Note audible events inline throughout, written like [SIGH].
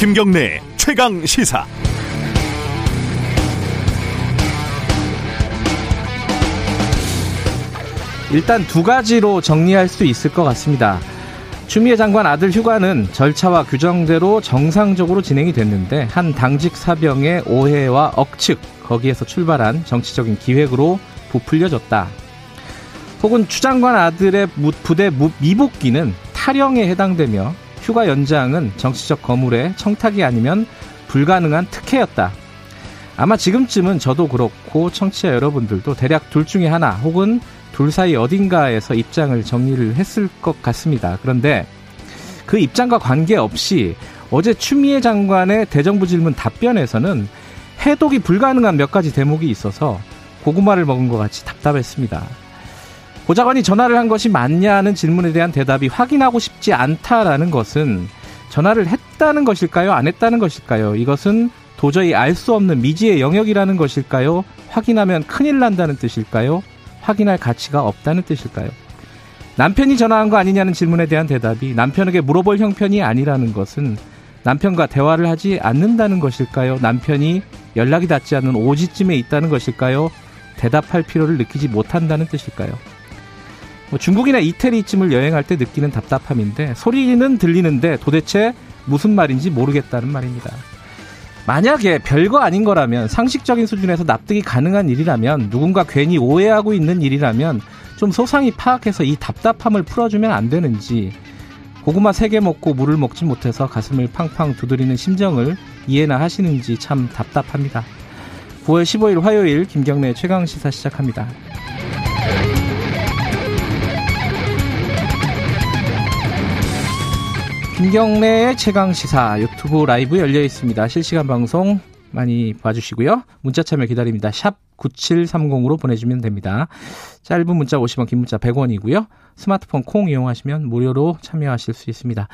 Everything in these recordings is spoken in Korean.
김경래 최강 시사. 일단 두 가지로 정리할 수 있을 것 같습니다. 추미애 장관 아들 휴가는 절차와 규정대로 정상적으로 진행이 됐는데 한 당직 사병의 오해와 억측 거기에서 출발한 정치적인 기획으로 부풀려졌다. 혹은 추 장관 아들의 부대 미복귀는 탈영에 해당되며 휴가 연장은 정치적 거물의 청탁이 아니면 불가능한 특혜였다. 아마 지금쯤은 저도 그렇고 청취자 여러분들도 대략 둘 중에 하나 혹은 둘 사이 어딘가에서 입장을 정리를 했을 것 같습니다. 그런데 그 입장과 관계없이 어제 추미애 장관의 대정부 질문 답변에서는 해독이 불가능한 몇 가지 대목이 있어서 고구마를 먹은 것 같이 답답했습니다. 보좌관이 전화를 한 것이 맞냐는 질문에 대한 대답이 확인하고 싶지 않다라는 것은 전화를 했다는 것일까요? 안 했다는 것일까요? 이것은 도저히 알 수 없는 미지의 영역이라는 것일까요? 확인하면 큰일 난다는 뜻일까요? 확인할 가치가 없다는 뜻일까요? 남편이 전화한 거 아니냐는 질문에 대한 대답이 남편에게 물어볼 형편이 아니라는 것은 남편과 대화를 하지 않는다는 것일까요? 남편이 연락이 닿지 않는 오지쯤에 있다는 것일까요? 대답할 필요를 느끼지 못한다는 뜻일까요? 뭐 중국이나 이태리쯤을 여행할 때 느끼는 답답함인데 소리는 들리는데 도대체 무슨 말인지 모르겠다는 말입니다. 만약에 별거 아닌 거라면 상식적인 수준에서 납득이 가능한 일이라면 누군가 괜히 오해하고 있는 일이라면 좀 소상히 파악해서 이 답답함을 풀어주면 안 되는지 고구마 세 개 먹고 물을 먹지 못해서 가슴을 팡팡 두드리는 심정을 이해나 하시는지 참 답답합니다. 9월 15일 화요일 김경래 최강 시사 시작합니다. 김경래의 최강 시사 유튜브 라이브 열려 있습니다. 실시간 방송 많이 봐주시고요. 문자 참여 기다립니다. 샵 9730으로 보내주면 됩니다. 짧은 문자 50원, 긴 문자 100원이고요. 스마트폰 콩 이용하시면 무료로 참여하실 수 있습니다.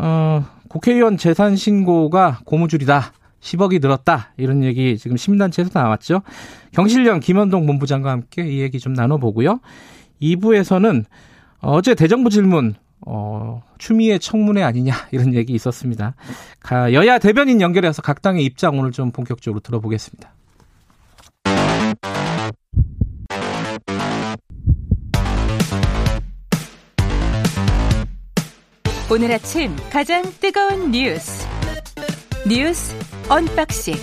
어, 국회의원 재산 신고가 고무줄이다. 10억이 늘었다. 이런 얘기 지금 시민단체에서 나왔죠. 경실련 김현동 본부장과 함께 이 얘기 좀 나눠보고요. 2부에서는 어제 대정부 질문 어, 추미애 청문회 아니냐 [LAUGHS] 이런 얘기 있었습니다. 여야 대변인 연결해서 각 당의 입장 오늘 좀 본격적으로 들어보겠습니다. 오늘 아침 가장 뜨거운 뉴스 뉴스 unboxing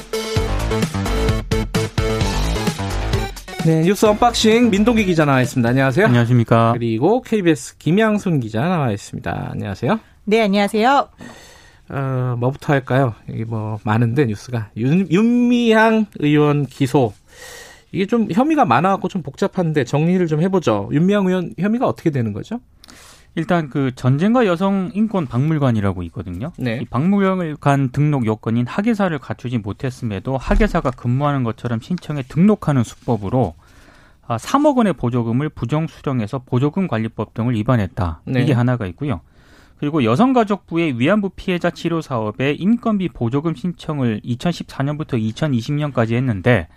네, 뉴스 unboxing 민동기 기자 나와 있습니다. 안녕하세요. 안녕하십니까. 그리고 KBS 김양순 기자 나와 있습니다. 안녕하세요. 네, 안녕하세요. 어, 뭐부터 할까요? 이게 뭐 많은데 뉴스가 윤, 윤미향 의원 기소. 이게 좀 혐의가 많아갖고 좀 복잡한데 정리를 좀 해보죠. 윤미향 의원 혐의가 어떻게 되는 거죠? 일단 그 전쟁과 여성 인권 박물관이라고 있거든요. 네. 이 박물관 등록 요건인 학예사를 갖추지 못했음에도 학예사가 근무하는 것처럼 신청에 등록하는 수법으로 3억 아, 원의 보조금을 부정 수령해서 보조금 관리법 등을 위반했다. 네. 이게 하나가 있고요. 그리고 여성가족부의 위안부 피해자 치료 사업에 인건비 보조금 신청을 2014년부터 2020년까지 했는데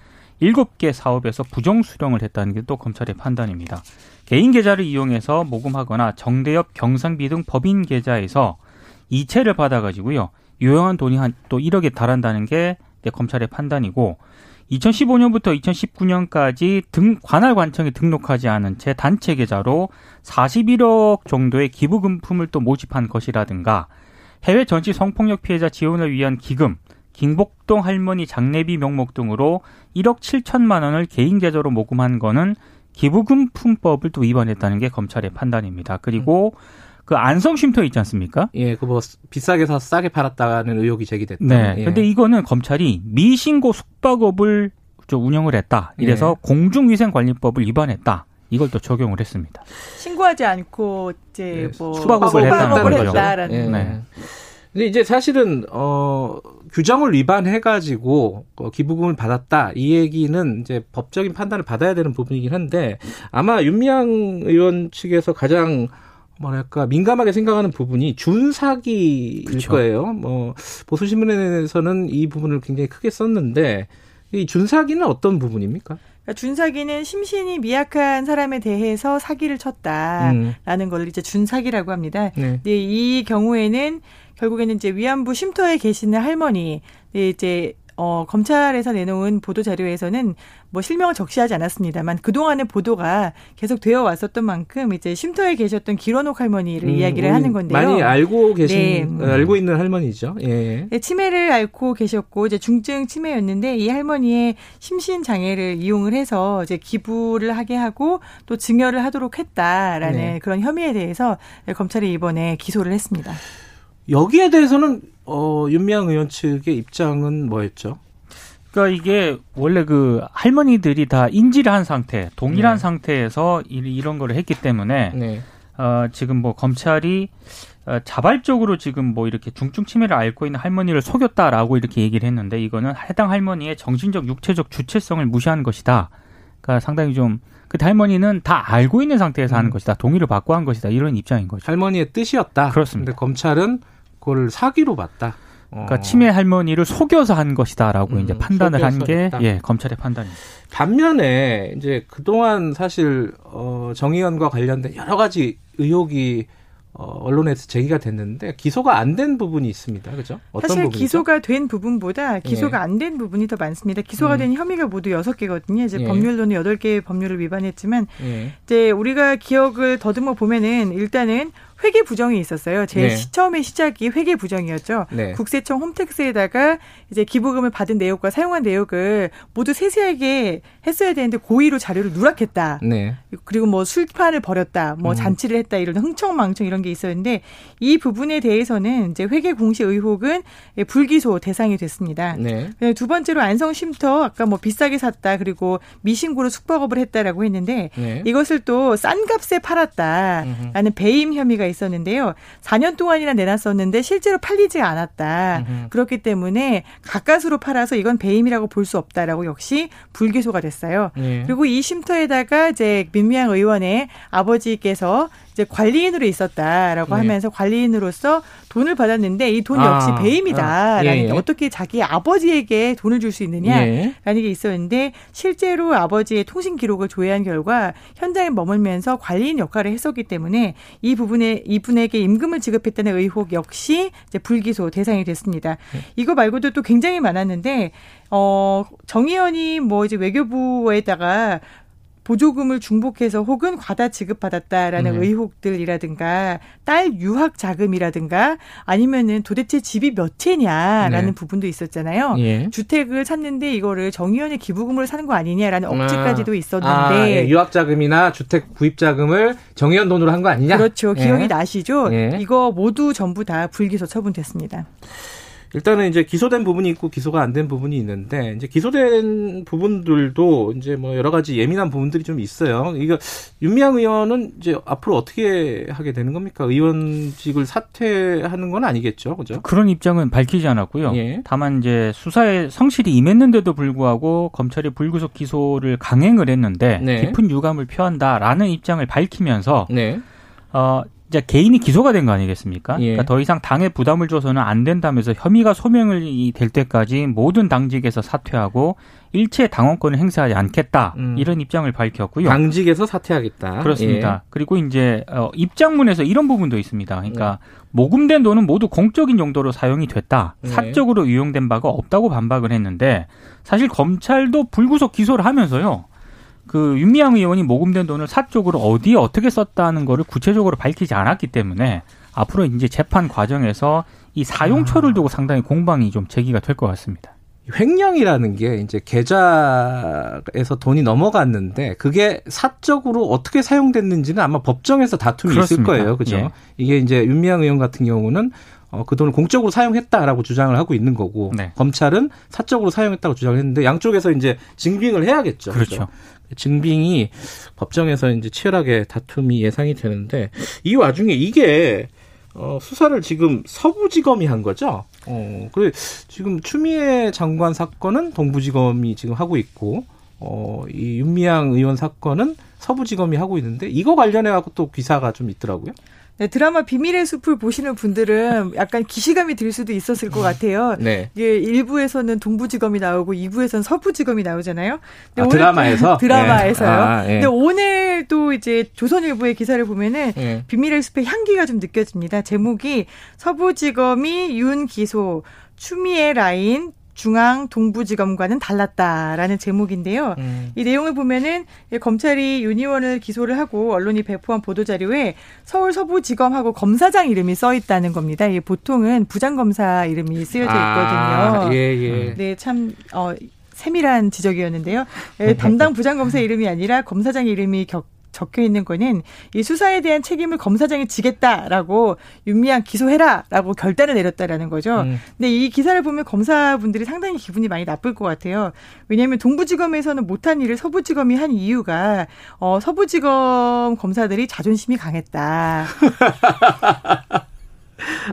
7개 사업에서 부정 수령을 했다는 게 또 검찰의 판단입니다. 개인 계좌를 이용해서 모금하거나 정대협 경상비 등 법인 계좌에서 이체를 받아가지고요. 유용한 돈이 한 또 1억에 달한다는 게 검찰의 판단이고 2015년부터 2019년까지 등 관할 관청에 등록하지 않은 제 단체 계좌로 41억 정도의 기부금품을 또 모집한 것이라든가 해외 전시 성폭력 피해자 지원을 위한 기금, 김복동 할머니 장례비 명목 등으로 1억 7천만 원을 개인 계좌로 모금한 거는 기부금 품법을 또 위반했다는 게 검찰의 판단입니다. 그리고 그 안성 쉼터 있지 않습니까? 예, 그 뭐 비싸게 사서 싸게 팔았다는 의혹이 제기됐다. 네. 예. 근데 이거는 검찰이 미신고 숙박업을 좀 운영을 했다. 이래서 예. 공중위생관리법을 위반했다. 이걸 또 적용을 했습니다. 신고하지 않고 이제 네, 뭐 숙박업을 했다는 거죠. 했다라는. 예. 네. 근데 이제 사실은 어 규정을 위반해 가지고 어, 기부금을 받았다 이 얘기는 이제 법적인 판단을 받아야 되는 부분이긴 한데 아마 윤미향 의원 측에서 가장 뭐랄까 민감하게 생각하는 부분이 준사기일 그렇죠. 거예요. 뭐 보수 신문에서는 이 부분을 굉장히 크게 썼는데 이 준사기는 어떤 부분입니까? 그러니까 준사기는 심신이 미약한 사람에 대해서 사기를 쳤다라는 음. 걸 이제 준사기라고 합니다. 네. 네, 이 경우에는 결국에는 이제 위안부 쉼터에 계시는 할머니, 네, 이제 어, 검찰에서 내놓은 보도 자료에서는 뭐 실명을 적시하지 않았습니다만 그동안의 보도가 계속 되어 왔었던 만큼 이제 쉼터에 계셨던 기원옥 할머니를 음, 이야기를 하는 건데요. 많이 알고 계신 네. 알고 있는 할머니죠. 예. 네, 치매를 앓고 계셨고 이제 중증 치매였는데 이 할머니의 심신 장애를 이용을 해서 이제 기부를 하게 하고 또 증여를 하도록 했다라는 네. 그런 혐의에 대해서 검찰이 이번에 기소를 했습니다. 여기에 대해서는 어, 윤미향 의원 측의 입장은 뭐였죠? 그러니까 이게 원래 그 할머니들이 다 인지를 한 상태, 동일한 네. 상태에서 이런 거를 했기 때문에 네. 어, 지금 뭐 검찰이 어, 자발적으로 지금 뭐 이렇게 중증 치매를 앓고 있는 할머니를 속였다라고 이렇게 얘기를 했는데 이거는 해당 할머니의 정신적 육체적 주체성을 무시한 것이다. 그러니까 상당히 좀 그때 할머니는 다 알고 있는 상태에서 음. 하는 것이다. 동의를 받고 한 것이다. 이런 입장인 거죠. 할머니의 뜻이었다. 그렇습니다. 근데 검찰은 그걸 사기로 봤다. 그러니까 어. 치매 할머니를 속여서 한 것이다라고 음, 이제 판단을 한 게 예, 검찰의 판단입니다. 반면에 이제 그동안 사실 어 정의원과 관련된 여러 가지 의혹이 어, 언론에서 제기가 됐는데 기소가 안 된 부분이 있습니다. 그죠? 사실 부분이죠? 기소가 된 부분보다 기소가 예. 안된 부분이 더 많습니다. 기소가 음. 된 혐의가 모두 여섯 개거든요. 이제 예. 법률로는 여덟 개의 법률을 위반했지만 예. 이제 우리가 기억을 더듬어 보면은 일단은 회계 부정이 있었어요. 제일 네. 처음에 시작이 회계 부정이었죠. 네. 국세청 홈택스에다가 이제 기부금을 받은 내역과 사용한 내역을 모두 세세하게 했어야 되는데 고의로 자료를 누락했다. 네. 그리고 뭐 술판을 벌였다. 뭐 음. 잔치를 했다. 이런 흥청망청 이런 게 있었는데 이 부분에 대해서는 이제 회계 공시 의혹은 불기소 대상이 됐습니다. 네. 두 번째로 안성 쉼터 아까 뭐 비싸게 샀다. 그리고 미신고로 숙박업을 했다라고 했는데 네. 이것을 또 싼 값에 팔았다라는 배임 혐의가 있었는데요. 4년 동안이나 내놨었는데 실제로 팔리지 않았다. 음흠. 그렇기 때문에 가까스로 팔아서 이건 배임이라고 볼 수 없다라고 역시 불기소가 됐어요. 네. 그리고 이 쉼터에다가 이제 민미향 의원의 아버지께서 이제 관리인으로 있었다라고 네. 하면서 관리인으로서 돈을 받았는데 이 돈 역시 아, 배임이다라는 아, 예, 예. 어떻게 자기 아버지에게 돈을 줄 수 있느냐라는 예. 게 있었는데 실제로 아버지의 통신 기록을 조회한 결과 현장에 머물면서 관리인 역할을 했었기 때문에 이 부분에 이분에게 임금을 지급했다는 의혹 역시 이제 불기소 대상이 됐습니다. 네. 이거 말고도 또 굉장히 많았는데 어 정의연이 뭐 이제 외교부에다가 보조금을 중복해서 혹은 과다 지급받았다라는 음. 의혹들이라든가 딸 유학 자금이라든가 아니면은 도대체 집이 몇 채냐라는 네. 부분도 있었잖아요. 예. 주택을 샀는데 이거를 정의원의 기부금으로 사는 거 아니냐라는 억지까지도 아. 있었는데 아, 예. 유학 자금이나 주택 구입 자금을 정의원 돈으로 한 거 아니냐? 그렇죠. 기억이 예. 나시죠? 예. 이거 모두 전부 다 불기소 처분됐습니다. 일단은 이제 기소된 부분이 있고 기소가 안 된 부분이 있는데 이제 기소된 부분들도 이제 뭐 여러 가지 예민한 부분들이 좀 있어요. 이거 윤미향 의원은 이제 앞으로 어떻게 하게 되는 겁니까? 의원직을 사퇴하는 건 아니겠죠, 그죠? 그런 입장은 밝히지 않았고요. 예. 다만 이제 수사에 성실히 임했는데도 불구하고 검찰이 불구속 기소를 강행을 했는데 네. 깊은 유감을 표한다라는 입장을 밝히면서 네. 어, 이제 개인이 기소가 된 거 아니겠습니까? 예. 그러니까 더 이상 당에 부담을 줘서는 안 된다면서 혐의가 소명이 될 때까지 모든 당직에서 사퇴하고 일체 당원권을 행사하지 않겠다 음. 이런 입장을 밝혔고요. 당직에서 사퇴하겠다. 그렇습니다. 예. 그리고 이제 어, 입장문에서 이런 부분도 있습니다. 그러니까 예. 모금된 돈은 모두 공적인 용도로 사용이 됐다. 네. 사적으로 유용된 바가 없다고 반박을 했는데 사실 검찰도 불구속 기소를 하면서요. 그 윤미향 의원이 모금된 돈을 사적으로 어디에 어떻게 썼다는 거를 구체적으로 밝히지 않았기 때문에 앞으로 이제 재판 과정에서 이 사용처를 아. 두고 상당히 공방이 좀 제기가 될 것 같습니다. 횡령이라는 게 이제 계좌에서 돈이 넘어갔는데 그게 사적으로 어떻게 사용됐는지는 아마 법정에서 다툼이 그렇습니다. 있을 거예요. 그죠? 예. 이게 이제 윤미향 의원 같은 경우는 어, 그 돈을 공적으로 사용했다라고 주장을 하고 있는 거고 네. 검찰은 사적으로 사용했다고 주장을 했는데 양쪽에서 이제 증빙을 해야겠죠. 그렇죠. 그렇죠? 증빙이 법정에서 이제 치열하게 다툼이 예상이 되는데 이 와중에 이게 어, 수사를 지금 서부지검이 한 거죠. 어, 그래 지금 추미애 장관 사건은 동부지검이 지금 하고 있고 어, 이 윤미향 의원 사건은 서부지검이 하고 있는데 이거 관련해 갖고 또 기사가 좀 있더라고요. 네, 드라마 비밀의 숲을 보시는 분들은 약간 기시감이 들 수도 있었을 것 같아요. 네. 이게 1부에서는 동부지검이 나오고 2부에서는 서부지검이 나오잖아요. 아, 드라마에서? [LAUGHS] 드라마에서요. 네. 아, 예. 근데 오늘 또 이제 조선일보의 기사를 보면은 예. 비밀의 숲의 향기가 좀 느껴집니다. 제목이 서부지검이 윤 기소 추미애 라인 중앙 동부지검과는 달랐다라는 제목인데요. 음. 이 내용을 보면은 검찰이 윤희원을 기소를 하고 언론이 배포한 보도 자료에 서울 서부지검하고 검사장 이름이 써 있다는 겁니다. 이게 보통은 부장검사 이름이 쓰여져 아, 있거든요. 아, 예, 예. 네, 참 어, 세밀한 지적이었는데요. 예, [LAUGHS] 담당 부장검사 이름이 아니라 검사장 이름이 격, 적혀 있는 거는 이 수사에 대한 책임을 검사장이 지겠다라고 윤미향 기소해라라고 결단을 내렸다라는 거죠. 음. 근데 이 기사를 보면 검사분들이 상당히 기분이 많이 나쁠 것 같아요. 왜냐하면 동부지검에서는 못한 일을 서부지검이 한 이유가 어, 서부지검 검사들이 자존심이 강했다. [LAUGHS]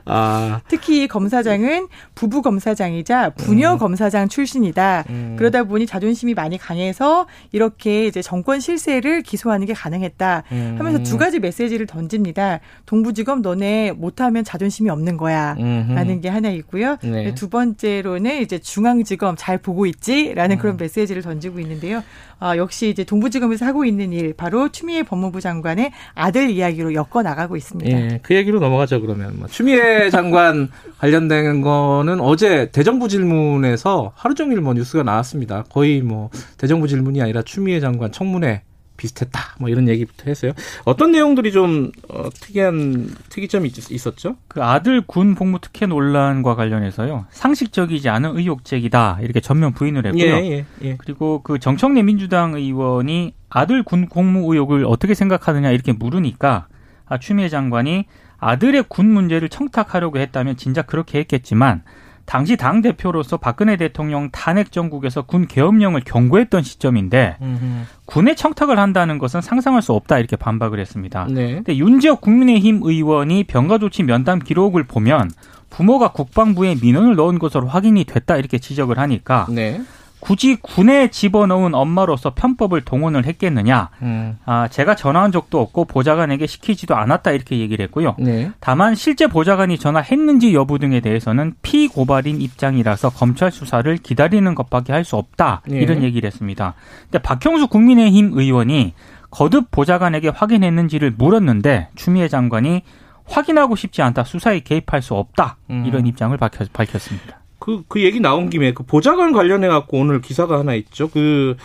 아. 특히 검사장은 부부 검사장이자 부녀 음. 검사장 출신이다. 음. 그러다 보니 자존심이 많이 강해서 이렇게 이제 정권 실세를 기소하는 게 가능했다. 음. 하면서 두 가지 메시지를 던집니다. 동부지검 너네 못하면 자존심이 없는 거야. 라는 게 하나 있고요. 네. 두 번째로는 이제 중앙지검 잘 보고 있지 라는 그런 음. 메시지를 던지고 있는데요. 아, 역시 이제 동부지검에서 하고 있는 일 바로 추미애 법무부 장관의 아들 이야기로 엮어 나가고 있습니다. 예, 그 얘기로 넘어가죠 그러면. 뭐 추미애 장관 관련된 거는 어제 대정부 질문에서 하루 종일 뭐 뉴스가 나왔습니다. 거의 뭐 대정부 질문이 아니라 추미애 장관 청문회 비슷했다. 뭐 이런 얘기부터 했어요. 어떤 내용들이 좀 어, 특이한 특이점이 있, 었죠 그 아들 군 복무 특혜 논란과 관련해서요. 상식적이지 않은 의혹 제기다 이렇게 전면 부인을 했고요. 예, 예, 예. 그리고 그 정청래 민주당 의원이 아들 군 복무 의혹을 어떻게 생각하느냐 이렇게 물으니까 아, 추미애 장관이 아들의 군 문제를 청탁하려고 했다면 진작 그렇게 했겠지만 당시 당 대표로서 박근혜 대통령 탄핵 정국에서 군 계엄령을 경고했던 시점인데 음흠. 군에 청탁을 한다는 것은 상상할 수 없다 이렇게 반박을 했습니다. 네. 근데 윤지혁 국민의힘 의원이 병가 조치 면담 기록을 보면 부모가 국방부에 민원을 넣은 것으로 확인이 됐다 이렇게 지적을 하니까 네. 굳이 군에 집어넣은 엄마로서 편법을 동원을 했겠느냐? 음. 아, 제가 전화한 적도 없고 보좌관에게 시키지도 않았다 이렇게 얘기를 했고요. 네. 다만 실제 보좌관이 전화했는지 여부 등에 대해서는 피고발인 입장이라서 검찰 수사를 기다리는 것밖에 할 수 없다 네. 이런 얘기를 했습니다. 근데 박형수 국민의힘 의원이 거듭 보좌관에게 확인했는지를 물었는데 추미애 장관이 확인하고 싶지 않다 수사에 개입할 수 없다 음. 이런 입장을 밝혔, 습니다 그, 그 얘기 나온 김에 그 보좌관 관련해갖고 오늘 기사가 하나 있죠. 그,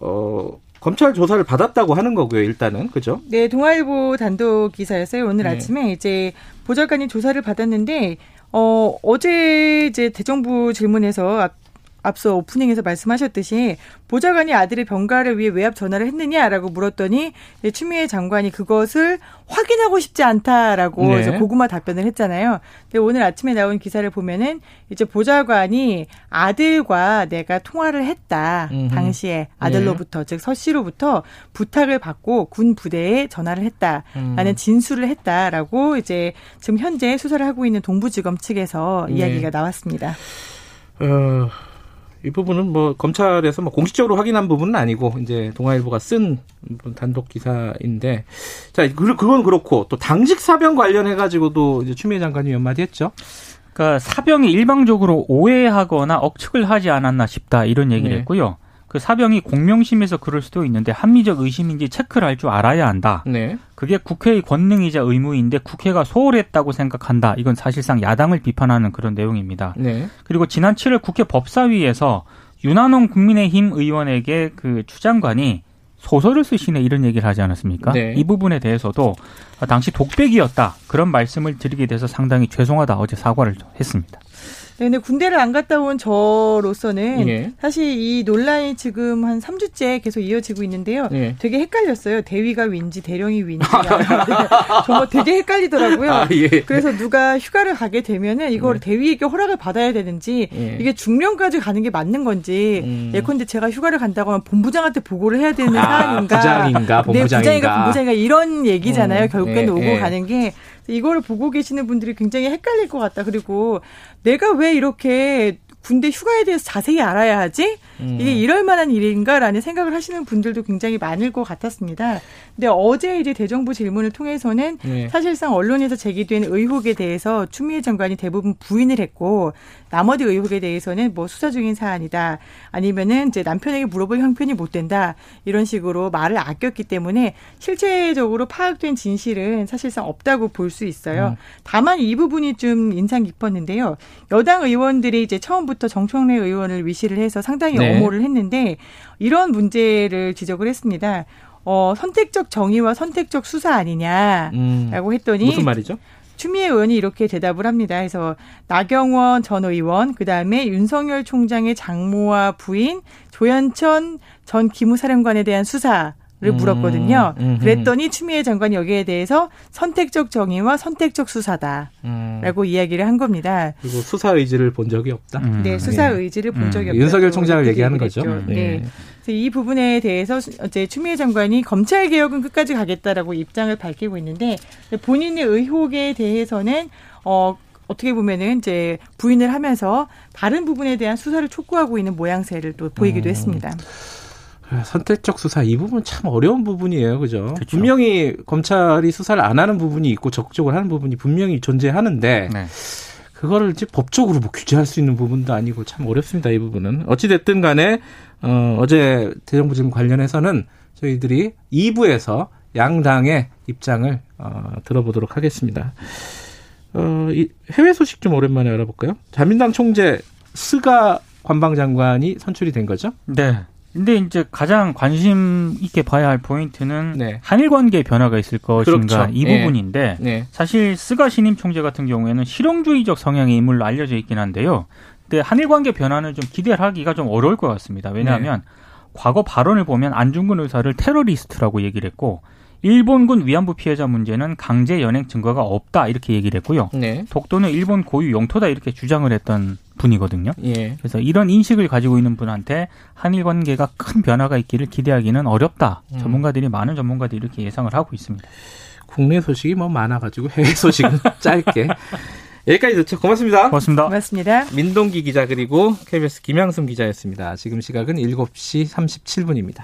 어, 검찰 조사를 받았다고 하는 거고요, 일단은. 그죠? 네, 동아일보 단독 기사였어요. 오늘 네. 아침에 이제 보좌관이 조사를 받았는데, 어, 어제 이제 대정부 질문에서 앞서 오프닝에서 말씀하셨듯이 보좌관이 아들의 병가를 위해 외압 전화를 했느냐라고 물었더니 추미애 장관이 그것을 확인하고 싶지 않다라고 네. 이제 고구마 답변을 했잖아요. 근데 오늘 아침에 나온 기사를 보면은 이제 보좌관이 아들과 내가 통화를 했다. 음흠. 당시에 아들로부터 네. 즉서 씨로부터 부탁을 받고 군 부대에 전화를 했다라는 음. 진술을 했다라고 이제 지금 현재 수사를 하고 있는 동부지검 측에서 네. 이야기가 나왔습니다. 어... 이 부분은 뭐 검찰에서 뭐 공식적으로 확인한 부분은 아니고 이제 동아일보가 쓴 단독 기사인데 자 그, 그건 그렇고 또 당직 사병 관련해 가지고도 이제 추미애 장관이 몇 마디 했죠. 그러니까 사병이 일방적으로 오해하거나 억측을 하지 않았나 싶다 이런 얘기를 네. 했고요. 그 사병이 공명심에서 그럴 수도 있는데 합리적 의심인지 체크를 할 줄 알아야 한다. 네. 그게 국회의 권능이자 의무인데 국회가 소홀했다고 생각한다. 이건 사실상 야당을 비판하는 그런 내용입니다. 네. 그리고 지난 7월 국회 법사위에서 윤한홍 국민의힘 의원에게 그 추장관이 소설을 쓰시네 이런 얘기를 하지 않았습니까? 네. 이 부분에 대해서도 당시 독백이었다 그런 말씀을 드리게 돼서 상당히 죄송하다 어제 사과를 했습니다. 네, 근데 군대를 안 갔다 온 저로서는 예. 사실 이 논란이 지금 한 3주째 계속 이어지고 있는데요. 예. 되게 헷갈렸어요. 대위가 윈지 대령이 윈지. [LAUGHS] [LAUGHS] 정말 되게 헷갈리더라고요. 아, 예. 그래서 누가 휴가를 가게 되면은 이걸 네. 대위에게 허락을 받아야 되는지 예. 이게 중령까지 가는 게 맞는 건지 음. 예컨대 제가 휴가를 간다고 하면 본부장한테 보고를 해야 되는 아, 사안인가. 부장인가 본부장인가. 네, 부장인가 본부장인가 이런 얘기잖아요. 음. 결국에는 예, 오고 예. 가는 게 이걸 보고 계시는 분들이 굉장히 헷갈릴 것 같다. 그리고 내가 왜 이렇게 군대 휴가에 대해서 자세히 알아야 하지? 음. 이게 이럴 만한 일인가라는 생각을 하시는 분들도 굉장히 많을 것 같았습니다. 근데 어제 이제 대정부 질문을 통해서는 네. 사실상 언론에서 제기된 의혹에 대해서 추미애 장관이 대부분 부인을 했고 나머지 의혹에 대해서는 뭐 수사 중인 사안이다 아니면은 이제 남편에게 물어볼 형편이 못 된다 이런 식으로 말을 아꼈기 때문에 실체적으로 파악된 진실은 사실상 없다고 볼 수 있어요. 음. 다만 이 부분이 좀 인상 깊었는데요. 여당 의원들이 이제 처음부터 정청래 의원을 위시를 해서 상당히 네. 엄호를 했는데 이런 문제를 지적을 했습니다. 어, 선택적 정의와 선택적 수사 아니냐라고 음. 했더니 무슨 말이죠? 추미애 의원이 이렇게 대답을 합니다. 그래서 나경원 전 의원, 그 다음에 윤석열 총장의 장모와 부인, 조현천 전 기무사령관에 대한 수사 를 음, 물었거든요. 음, 그랬더니 추미애 장관이 여기에 대해서 선택적 정의와 선택적 수사다라고 음. 이야기를 한 겁니다. 그리고 수사 의지를 본 적이 없다. 음. 네, 수사 네. 의지를 본 적이 없다. 윤석열 총장을 얘기하는 거죠. 네. 네. 이 부분에 대해서 이제 추미애 장관이 검찰 개혁은 끝까지 가겠다라고 입장을 밝히고 있는데 본인의 의혹에 대해서는 어 어떻게 보면은 이제 부인을 하면서 다른 부분에 대한 수사를 촉구하고 있는 모양새를 또 보이기도 음. 했습니다. 선택적 수사 이 부분 참 어려운 부분이에요, 그죠? 그렇죠. 분명히 검찰이 수사를 안 하는 부분이 있고 적극적으로 하는 부분이 분명히 존재하는데 네. 그거를 이제 법적으로 뭐 규제할 수 있는 부분도 아니고 참 어렵습니다, 이 부분은. 어찌 됐든 간에 어 어제 대정부 질문 관련해서는 저희들이 2부에서 양당의 입장을 어 들어보도록 하겠습니다. 어, 이 해외 소식 좀 오랜만에 알아볼까요? 자민당 총재 스가 관방장관이 선출이 된 거죠? 네. 근데 이제 가장 관심 있게 봐야 할 포인트는 네. 한일 관계 변화가 있을 것인가 그렇죠. 이 네. 부분인데 네. 사실 스가 신임 총재 같은 경우에는 실용주의적 성향의 인물로 알려져 있긴 한데요. 근데 한일 관계 변화는 좀 기대를 하기가 좀 어려울 것 같습니다. 왜냐하면 네. 과거 발언을 보면 안중근 의사를 테러리스트라고 얘기를 했고 일본군 위안부 피해자 문제는 강제 연행 증거가 없다 이렇게 얘기를 했고요. 네. 독도는 일본 고유 영토다 이렇게 주장을 했던 분이거든요. 예. 그래서 이런 인식을 가지고 있는 분한테 한일 관계가 큰 변화가 있기를 기대하기는 어렵다. 음. 전문가들이 많은 전문가들이 이렇게 예상을 하고 있습니다. 국내 소식이 뭐 많아가지고 해외 소식은 [LAUGHS] 짧게. 여기까지 듣죠. 고맙습니다. 고맙습니다. 고맙습니다. 민동기 기자 그리고 KBS 김양순 기자였습니다. 지금 시각은 7시 37분입니다.